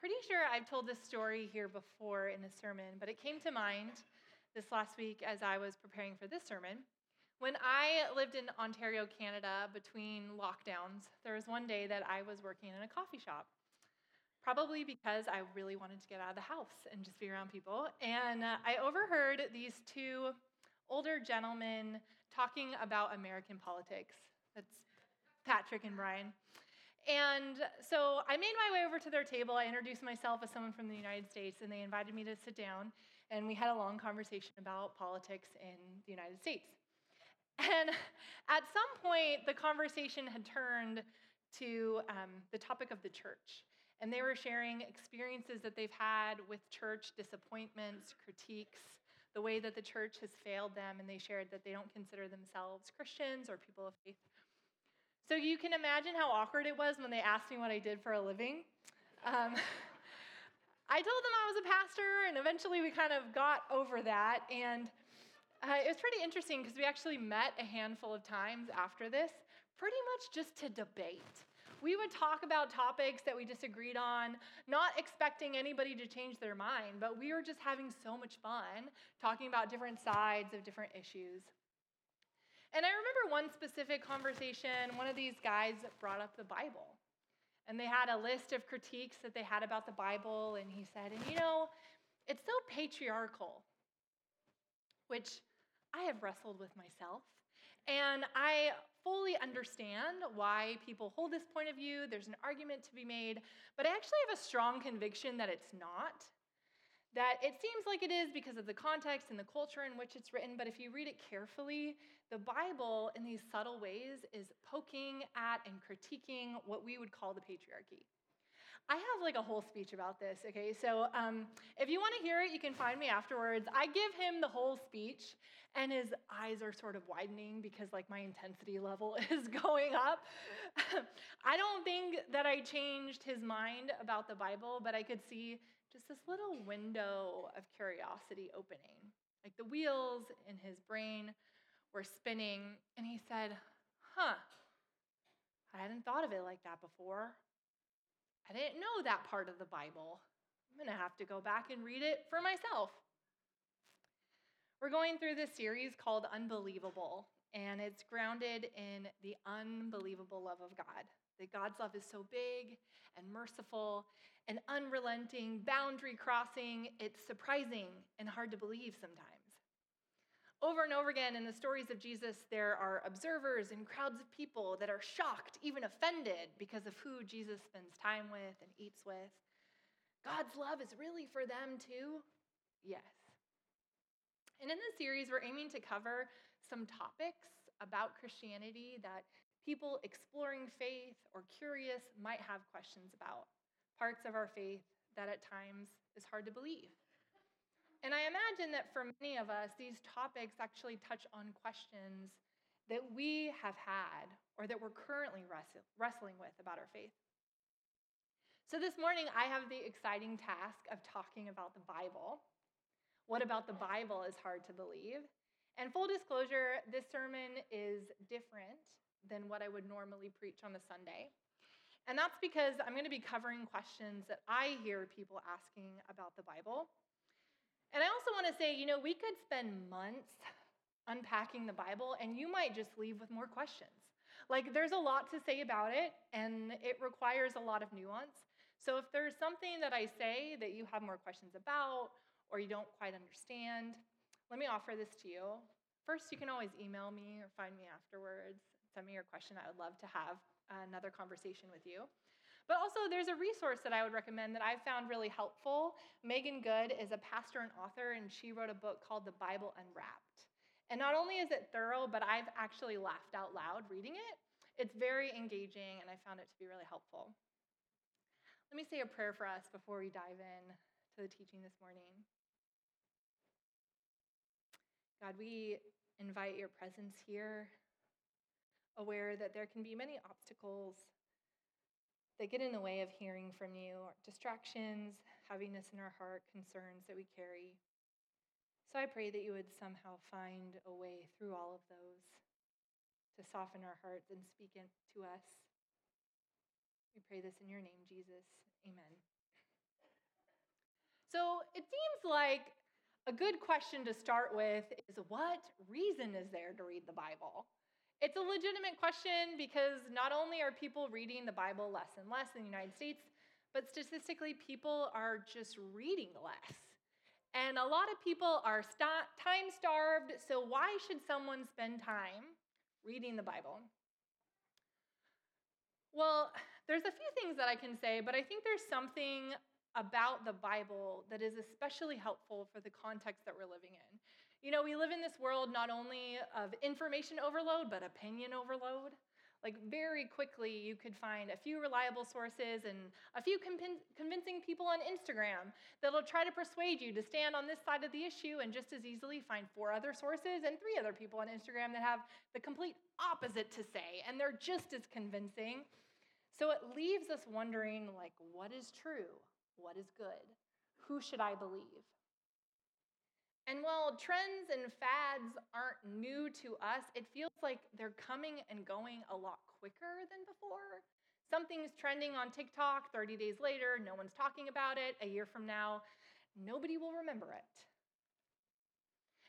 pretty sure I've told this story here before in a sermon, but it came to mind this last week as I was preparing for this sermon. When I lived in Ontario, Canada, between lockdowns, there was one day that I was working in a coffee shop. Probably because I really wanted to get out of the house and just be around people. And uh, I overheard these two older gentlemen talking about American politics. That's Patrick and Brian. And so I made my way over to their table. I introduced myself as someone from the United States, and they invited me to sit down. And we had a long conversation about politics in the United States. And at some point, the conversation had turned to um, the topic of the church. And they were sharing experiences that they've had with church, disappointments, critiques, the way that the church has failed them. And they shared that they don't consider themselves Christians or people of faith. So you can imagine how awkward it was when they asked me what I did for a living. Um, I told them I was a pastor, and eventually we kind of got over that. And uh, it was pretty interesting because we actually met a handful of times after this, pretty much just to debate. We would talk about topics that we disagreed on, not expecting anybody to change their mind, but we were just having so much fun talking about different sides of different issues. And I remember one specific conversation, one of these guys brought up the Bible. And they had a list of critiques that they had about the Bible. And he said, and you know, it's so patriarchal, which I have wrestled with myself. And I fully understand why people hold this point of view. There's an argument to be made. But I actually have a strong conviction that it's not that it seems like it is because of the context and the culture in which it's written, but if you read it carefully, the Bible, in these subtle ways, is poking at and critiquing what we would call the patriarchy. I have like a whole speech about this, okay? So um, if you want to hear it, you can find me afterwards. I give him the whole speech, and his eyes are sort of widening because like my intensity level is going up. I don't think that I changed his mind about the Bible, but I could see just this little window of curiosity opening. Like the wheels in his brain were spinning, and he said, Huh, I hadn't thought of it like that before. I didn't know that part of the Bible. I'm going to have to go back and read it for myself. We're going through this series called Unbelievable, and it's grounded in the unbelievable love of God. That God's love is so big and merciful and unrelenting, boundary crossing. It's surprising and hard to believe sometimes. Over and over again in the stories of Jesus, there are observers and crowds of people that are shocked, even offended, because of who Jesus spends time with and eats with. God's love is really for them too? Yes. And in this series, we're aiming to cover some topics about Christianity that people exploring faith or curious might have questions about parts of our faith that at times is hard to believe. And I imagine that for many of us, these topics actually touch on questions that we have had or that we're currently wrestling with about our faith. So this morning, I have the exciting task of talking about the Bible. What about the Bible is hard to believe? And full disclosure, this sermon is different than what I would normally preach on a Sunday. And that's because I'm going to be covering questions that I hear people asking about the Bible. And I also want to say, you know, we could spend months unpacking the Bible and you might just leave with more questions. Like, there's a lot to say about it, and it requires a lot of nuance. So, if there's something that I say that you have more questions about or you don't quite understand, let me offer this to you. First, you can always email me or find me afterwards. Send me your question. I would love to have another conversation with you. But also, there's a resource that I would recommend that I've found really helpful. Meghan Good is a pastor and author, and she wrote a book called The Bible Unwrapped. And not only is it thorough, but I've actually laughed out loud reading it. It's very engaging, and I found it to be really helpful. Let me say a prayer for us before we dive in to the teaching this morning. God, we invite your presence here aware that there can be many obstacles that get in the way of hearing from you, distractions, heaviness in our heart, concerns that we carry. So I pray that you would somehow find a way through all of those to soften our hearts and speak to us. We pray this in your name, Jesus. Amen. So it seems like a good question to start with is what reason is there to read the Bible? It's a legitimate question because not only are people reading the Bible less and less in the United States, but statistically, people are just reading less. And a lot of people are st- time starved, so why should someone spend time reading the Bible? Well, there's a few things that I can say, but I think there's something about the Bible that is especially helpful for the context that we're living in. You know, we live in this world not only of information overload, but opinion overload. Like, very quickly, you could find a few reliable sources and a few convincing people on Instagram that'll try to persuade you to stand on this side of the issue, and just as easily find four other sources and three other people on Instagram that have the complete opposite to say, and they're just as convincing. So it leaves us wondering, like, what is true? What is good? Who should I believe? And while trends and fads aren't new to us, it feels like they're coming and going a lot quicker than before. Something's trending on TikTok 30 days later, no one's talking about it. A year from now, nobody will remember it.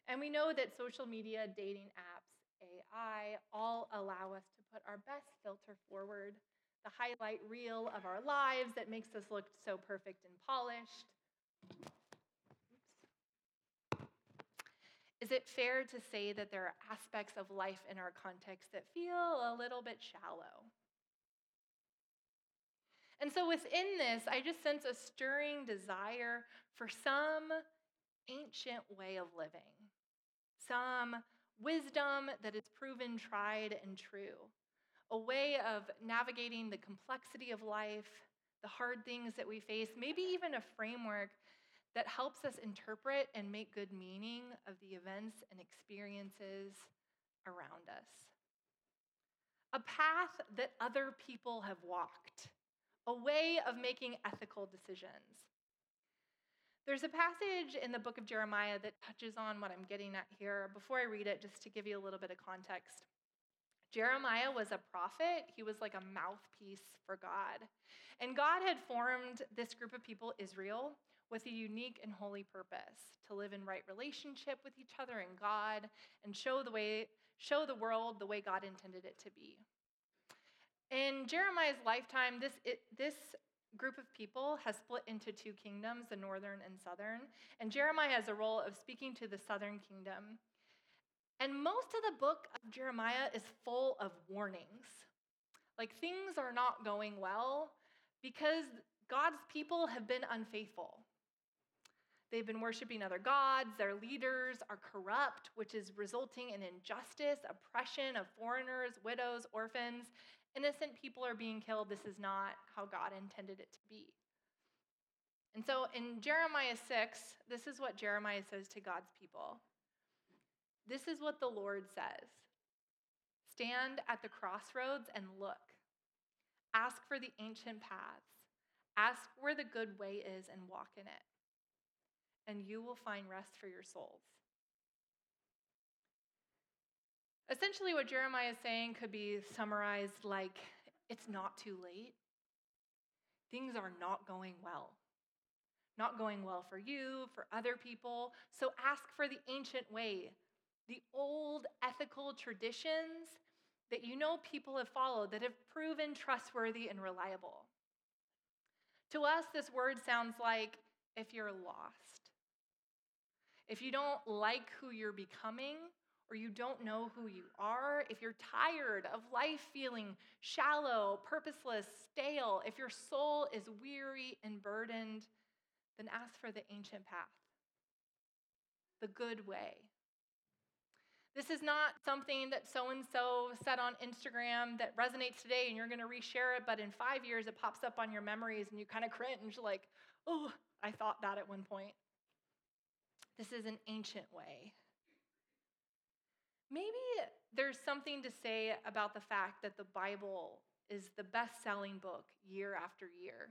And we know that social media, dating apps, AI all allow us to put our best filter forward, the highlight reel of our lives that makes us look so perfect and polished. Is it fair to say that there are aspects of life in our context that feel a little bit shallow? And so within this, I just sense a stirring desire for some ancient way of living, some wisdom that is proven tried and true, a way of navigating the complexity of life, the hard things that we face, maybe even a framework that helps us interpret and make good meaning of the events and experiences around us. A path that other people have walked, a way of making ethical decisions. There's a passage in the book of Jeremiah that touches on what I'm getting at here. Before I read it, just to give you a little bit of context. Jeremiah was a prophet, he was like a mouthpiece for God. And God had formed this group of people, Israel, with a unique and holy purpose to live in right relationship with each other and God and show the way show the world the way God intended it to be. In Jeremiah's lifetime, this, it, this group of people has split into two kingdoms, the northern and southern. And Jeremiah has a role of speaking to the southern kingdom. And most of the book of Jeremiah is full of warnings. Like things are not going well because God's people have been unfaithful. They've been worshiping other gods. Their leaders are corrupt, which is resulting in injustice, oppression of foreigners, widows, orphans. Innocent people are being killed. This is not how God intended it to be. And so in Jeremiah 6, this is what Jeremiah says to God's people. This is what the Lord says Stand at the crossroads and look. Ask for the ancient paths. Ask where the good way is and walk in it and you will find rest for your souls. Essentially, what Jeremiah is saying could be summarized like it's not too late. Things are not going well. Not going well for you, for other people. So ask for the ancient way, the old ethical traditions that you know people have followed that have proven trustworthy and reliable. To us, this word sounds like if you're lost, if you don't like who you're becoming, or you don't know who you are, if you're tired of life feeling shallow, purposeless, stale, if your soul is weary and burdened, then ask for the ancient path, the good way. This is not something that so and so said on Instagram that resonates today and you're going to reshare it, but in five years it pops up on your memories and you kind of cringe, like, oh, I thought that at one point. This is an ancient way. Maybe there's something to say about the fact that the Bible is the best selling book year after year.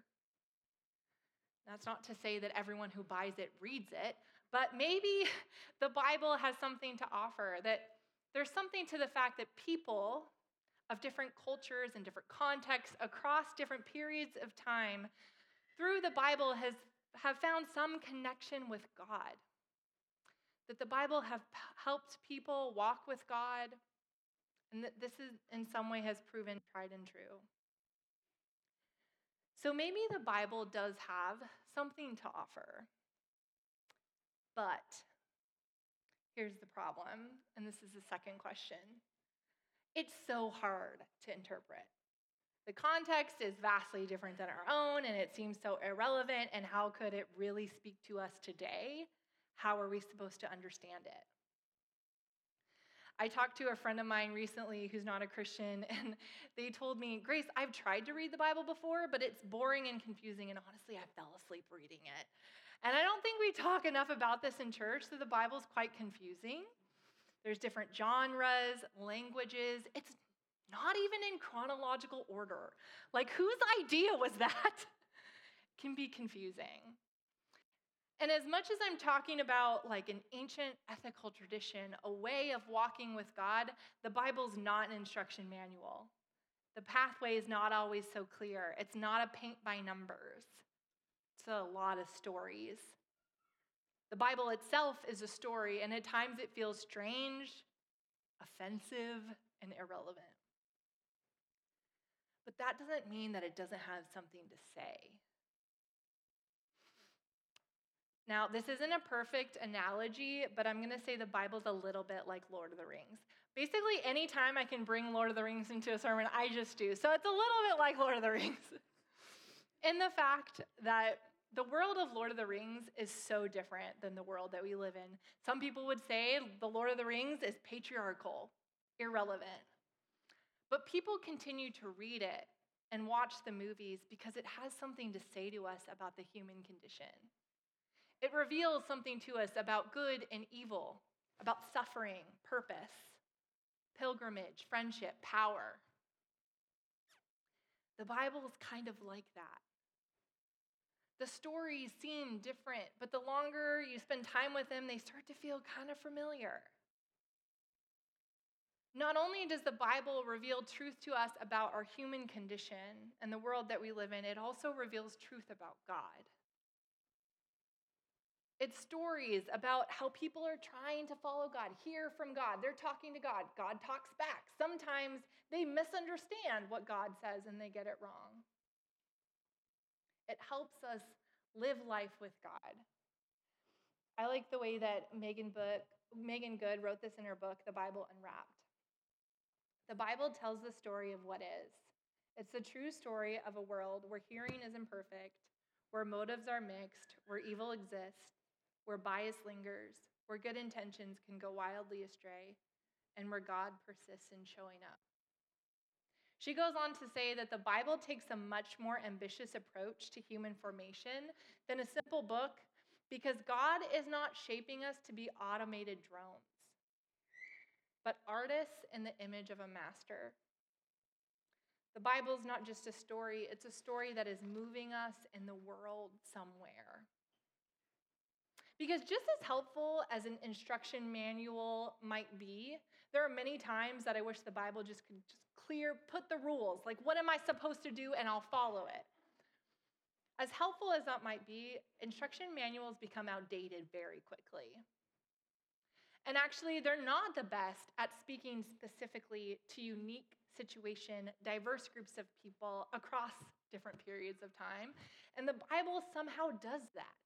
That's not to say that everyone who buys it reads it, but maybe the Bible has something to offer, that there's something to the fact that people of different cultures and different contexts across different periods of time through the Bible has have found some connection with God, that the Bible have helped people walk with God, and that this is in some way has proven tried and true. So maybe the Bible does have something to offer. But here's the problem, and this is the second question it's so hard to interpret. The context is vastly different than our own, and it seems so irrelevant. And how could it really speak to us today? How are we supposed to understand it? I talked to a friend of mine recently who's not a Christian, and they told me, Grace, I've tried to read the Bible before, but it's boring and confusing, and honestly, I fell asleep reading it. And I don't think we talk enough about this in church, so the Bible's quite confusing. There's different genres, languages. It's not even in chronological order. Like, whose idea was that? Can be confusing. And as much as I'm talking about like an ancient ethical tradition, a way of walking with God, the Bible's not an instruction manual. The pathway is not always so clear. It's not a paint by numbers. It's a lot of stories. The Bible itself is a story, and at times it feels strange, offensive, and irrelevant. But that doesn't mean that it doesn't have something to say. Now, this isn't a perfect analogy, but I'm going to say the Bible's a little bit like Lord of the Rings. Basically, anytime I can bring Lord of the Rings into a sermon, I just do. So it's a little bit like Lord of the Rings. In the fact that the world of Lord of the Rings is so different than the world that we live in. Some people would say the Lord of the Rings is patriarchal, irrelevant. But people continue to read it and watch the movies because it has something to say to us about the human condition. It reveals something to us about good and evil, about suffering, purpose, pilgrimage, friendship, power. The Bible is kind of like that. The stories seem different, but the longer you spend time with them, they start to feel kind of familiar. Not only does the Bible reveal truth to us about our human condition and the world that we live in, it also reveals truth about God. It's stories about how people are trying to follow God, hear from God. They're talking to God. God talks back. Sometimes they misunderstand what God says and they get it wrong. It helps us live life with God. I like the way that Meghan, book, Meghan Good wrote this in her book, The Bible Unwrapped. The Bible tells the story of what is. It's the true story of a world where hearing is imperfect, where motives are mixed, where evil exists, where bias lingers, where good intentions can go wildly astray, and where God persists in showing up. She goes on to say that the Bible takes a much more ambitious approach to human formation than a simple book because God is not shaping us to be automated drones but artists in the image of a master. The Bible is not just a story, it's a story that is moving us in the world somewhere. Because just as helpful as an instruction manual might be, there are many times that I wish the Bible just could just clear, put the rules, like what am I supposed to do, and I'll follow it. As helpful as that might be, instruction manuals become outdated very quickly. And actually, they're not the best at speaking specifically to unique situation, diverse groups of people across different periods of time. And the Bible somehow does that.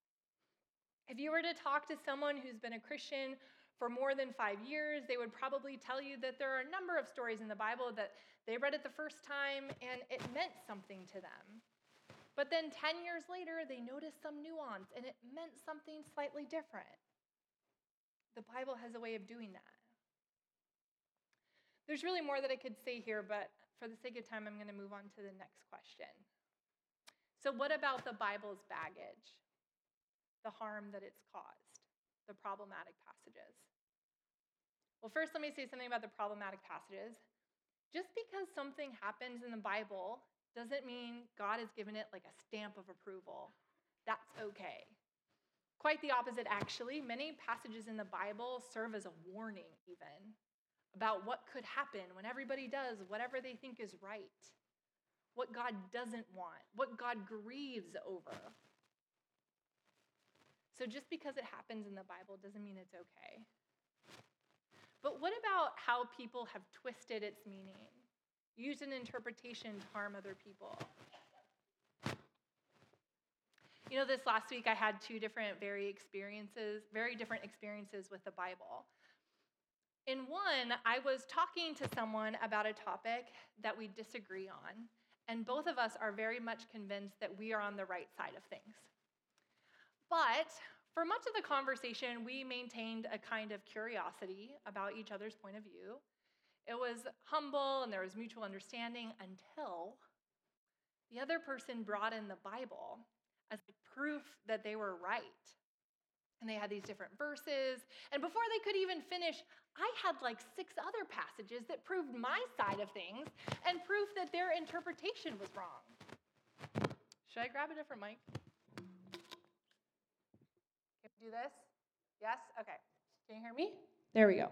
If you were to talk to someone who's been a Christian for more than five years, they would probably tell you that there are a number of stories in the Bible that they read it the first time and it meant something to them. But then 10 years later, they noticed some nuance and it meant something slightly different. The Bible has a way of doing that. There's really more that I could say here, but for the sake of time, I'm going to move on to the next question. So, what about the Bible's baggage? The harm that it's caused, the problematic passages? Well, first, let me say something about the problematic passages. Just because something happens in the Bible doesn't mean God has given it like a stamp of approval. That's okay. Quite the opposite, actually. Many passages in the Bible serve as a warning, even, about what could happen when everybody does whatever they think is right, what God doesn't want, what God grieves over. So just because it happens in the Bible doesn't mean it's okay. But what about how people have twisted its meaning, used an interpretation to harm other people? You know, this last week I had two different very experiences, very different experiences with the Bible. In one, I was talking to someone about a topic that we disagree on, and both of us are very much convinced that we are on the right side of things. But for much of the conversation, we maintained a kind of curiosity about each other's point of view. It was humble and there was mutual understanding until the other person brought in the Bible as proof that they were right. And they had these different verses. And before they could even finish, I had like six other passages that proved my side of things and proof that their interpretation was wrong. Should I grab a different mic? Do this? Yes? Okay. Can you hear me? There we go.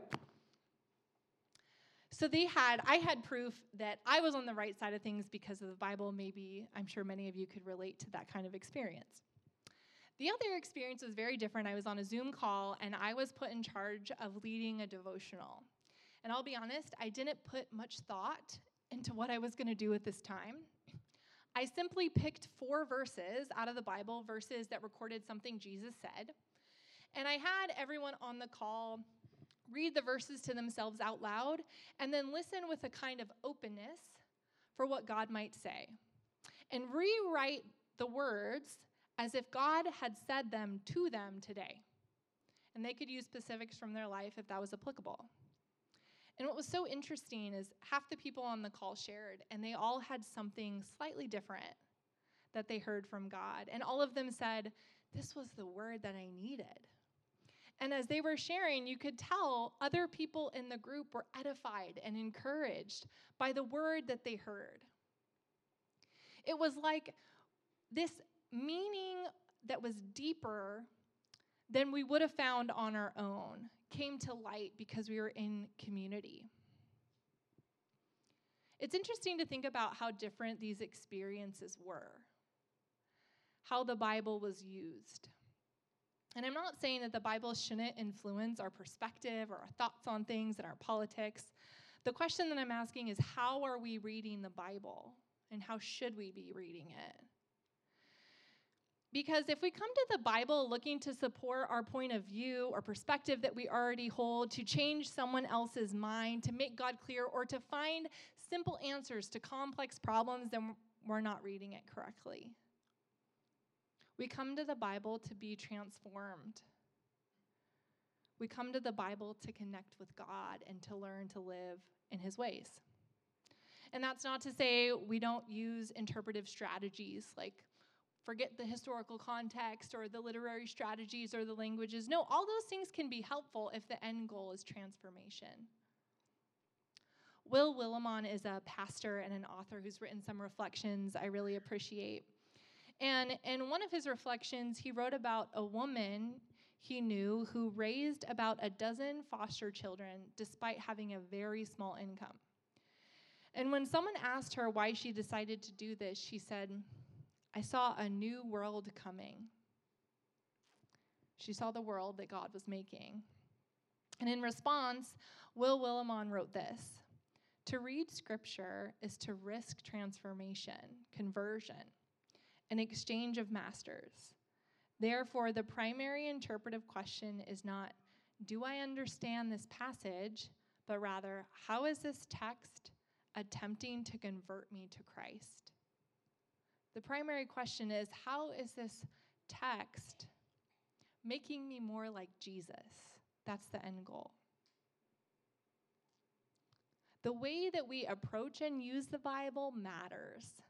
So they had, I had proof that I was on the right side of things because of the Bible. Maybe I'm sure many of you could relate to that kind of experience. The other experience was very different. I was on a Zoom call and I was put in charge of leading a devotional. And I'll be honest, I didn't put much thought into what I was going to do at this time. I simply picked four verses out of the Bible, verses that recorded something Jesus said. And I had everyone on the call read the verses to themselves out loud and then listen with a kind of openness for what God might say. And rewrite the words as if God had said them to them today. And they could use specifics from their life if that was applicable. And what was so interesting is half the people on the call shared, and they all had something slightly different that they heard from God. And all of them said, This was the word that I needed. And as they were sharing, you could tell other people in the group were edified and encouraged by the word that they heard. It was like this meaning that was deeper than we would have found on our own came to light because we were in community. It's interesting to think about how different these experiences were, how the Bible was used. And I'm not saying that the Bible shouldn't influence our perspective or our thoughts on things and our politics. The question that I'm asking is how are we reading the Bible and how should we be reading it? Because if we come to the Bible looking to support our point of view or perspective that we already hold, to change someone else's mind, to make God clear, or to find simple answers to complex problems, then we're not reading it correctly. We come to the Bible to be transformed. We come to the Bible to connect with God and to learn to live in His ways. And that's not to say we don't use interpretive strategies like forget the historical context or the literary strategies or the languages. No, all those things can be helpful if the end goal is transformation. Will Willimon is a pastor and an author who's written some reflections I really appreciate. And in one of his reflections, he wrote about a woman he knew who raised about a dozen foster children despite having a very small income. And when someone asked her why she decided to do this, she said, I saw a new world coming. She saw the world that God was making. And in response, Will Willimon wrote this To read scripture is to risk transformation, conversion, an exchange of masters. Therefore, the primary interpretive question is not, Do I understand this passage? but rather, How is this text attempting to convert me to Christ? The primary question is how is this text making me more like Jesus? That's the end goal. The way that we approach and use the Bible matters.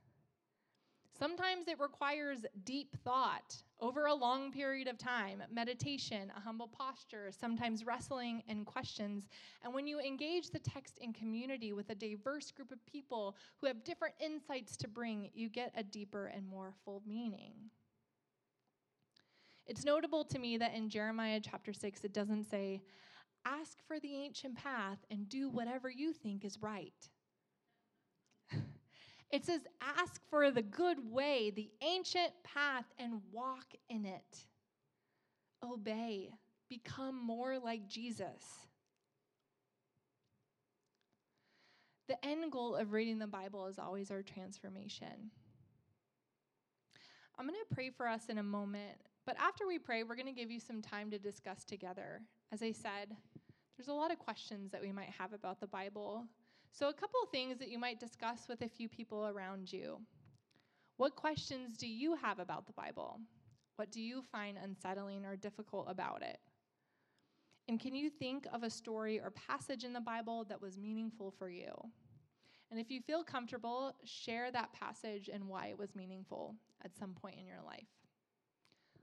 Sometimes it requires deep thought over a long period of time, meditation, a humble posture, sometimes wrestling and questions. And when you engage the text in community with a diverse group of people who have different insights to bring, you get a deeper and more full meaning. It's notable to me that in Jeremiah chapter 6, it doesn't say, Ask for the ancient path and do whatever you think is right. It says, ask for the good way, the ancient path, and walk in it. obey, become more like Jesus. The end goal of reading the Bible is always our transformation. I'm going to pray for us in a moment, but after we pray, we're going to give you some time to discuss together. As I said, there's a lot of questions that we might have about the Bible. So, a couple of things that you might discuss with a few people around you. What questions do you have about the Bible? What do you find unsettling or difficult about it? And can you think of a story or passage in the Bible that was meaningful for you? And if you feel comfortable, share that passage and why it was meaningful at some point in your life.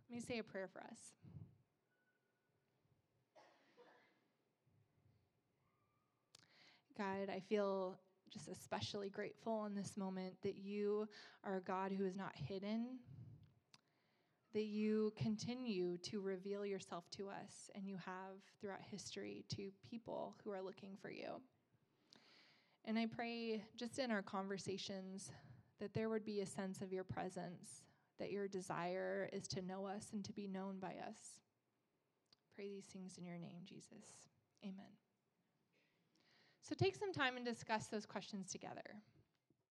Let me say a prayer for us. God, I feel just especially grateful in this moment that you are a God who is not hidden, that you continue to reveal yourself to us, and you have throughout history to people who are looking for you. And I pray just in our conversations that there would be a sense of your presence, that your desire is to know us and to be known by us. Pray these things in your name, Jesus. Amen. So take some time and discuss those questions together.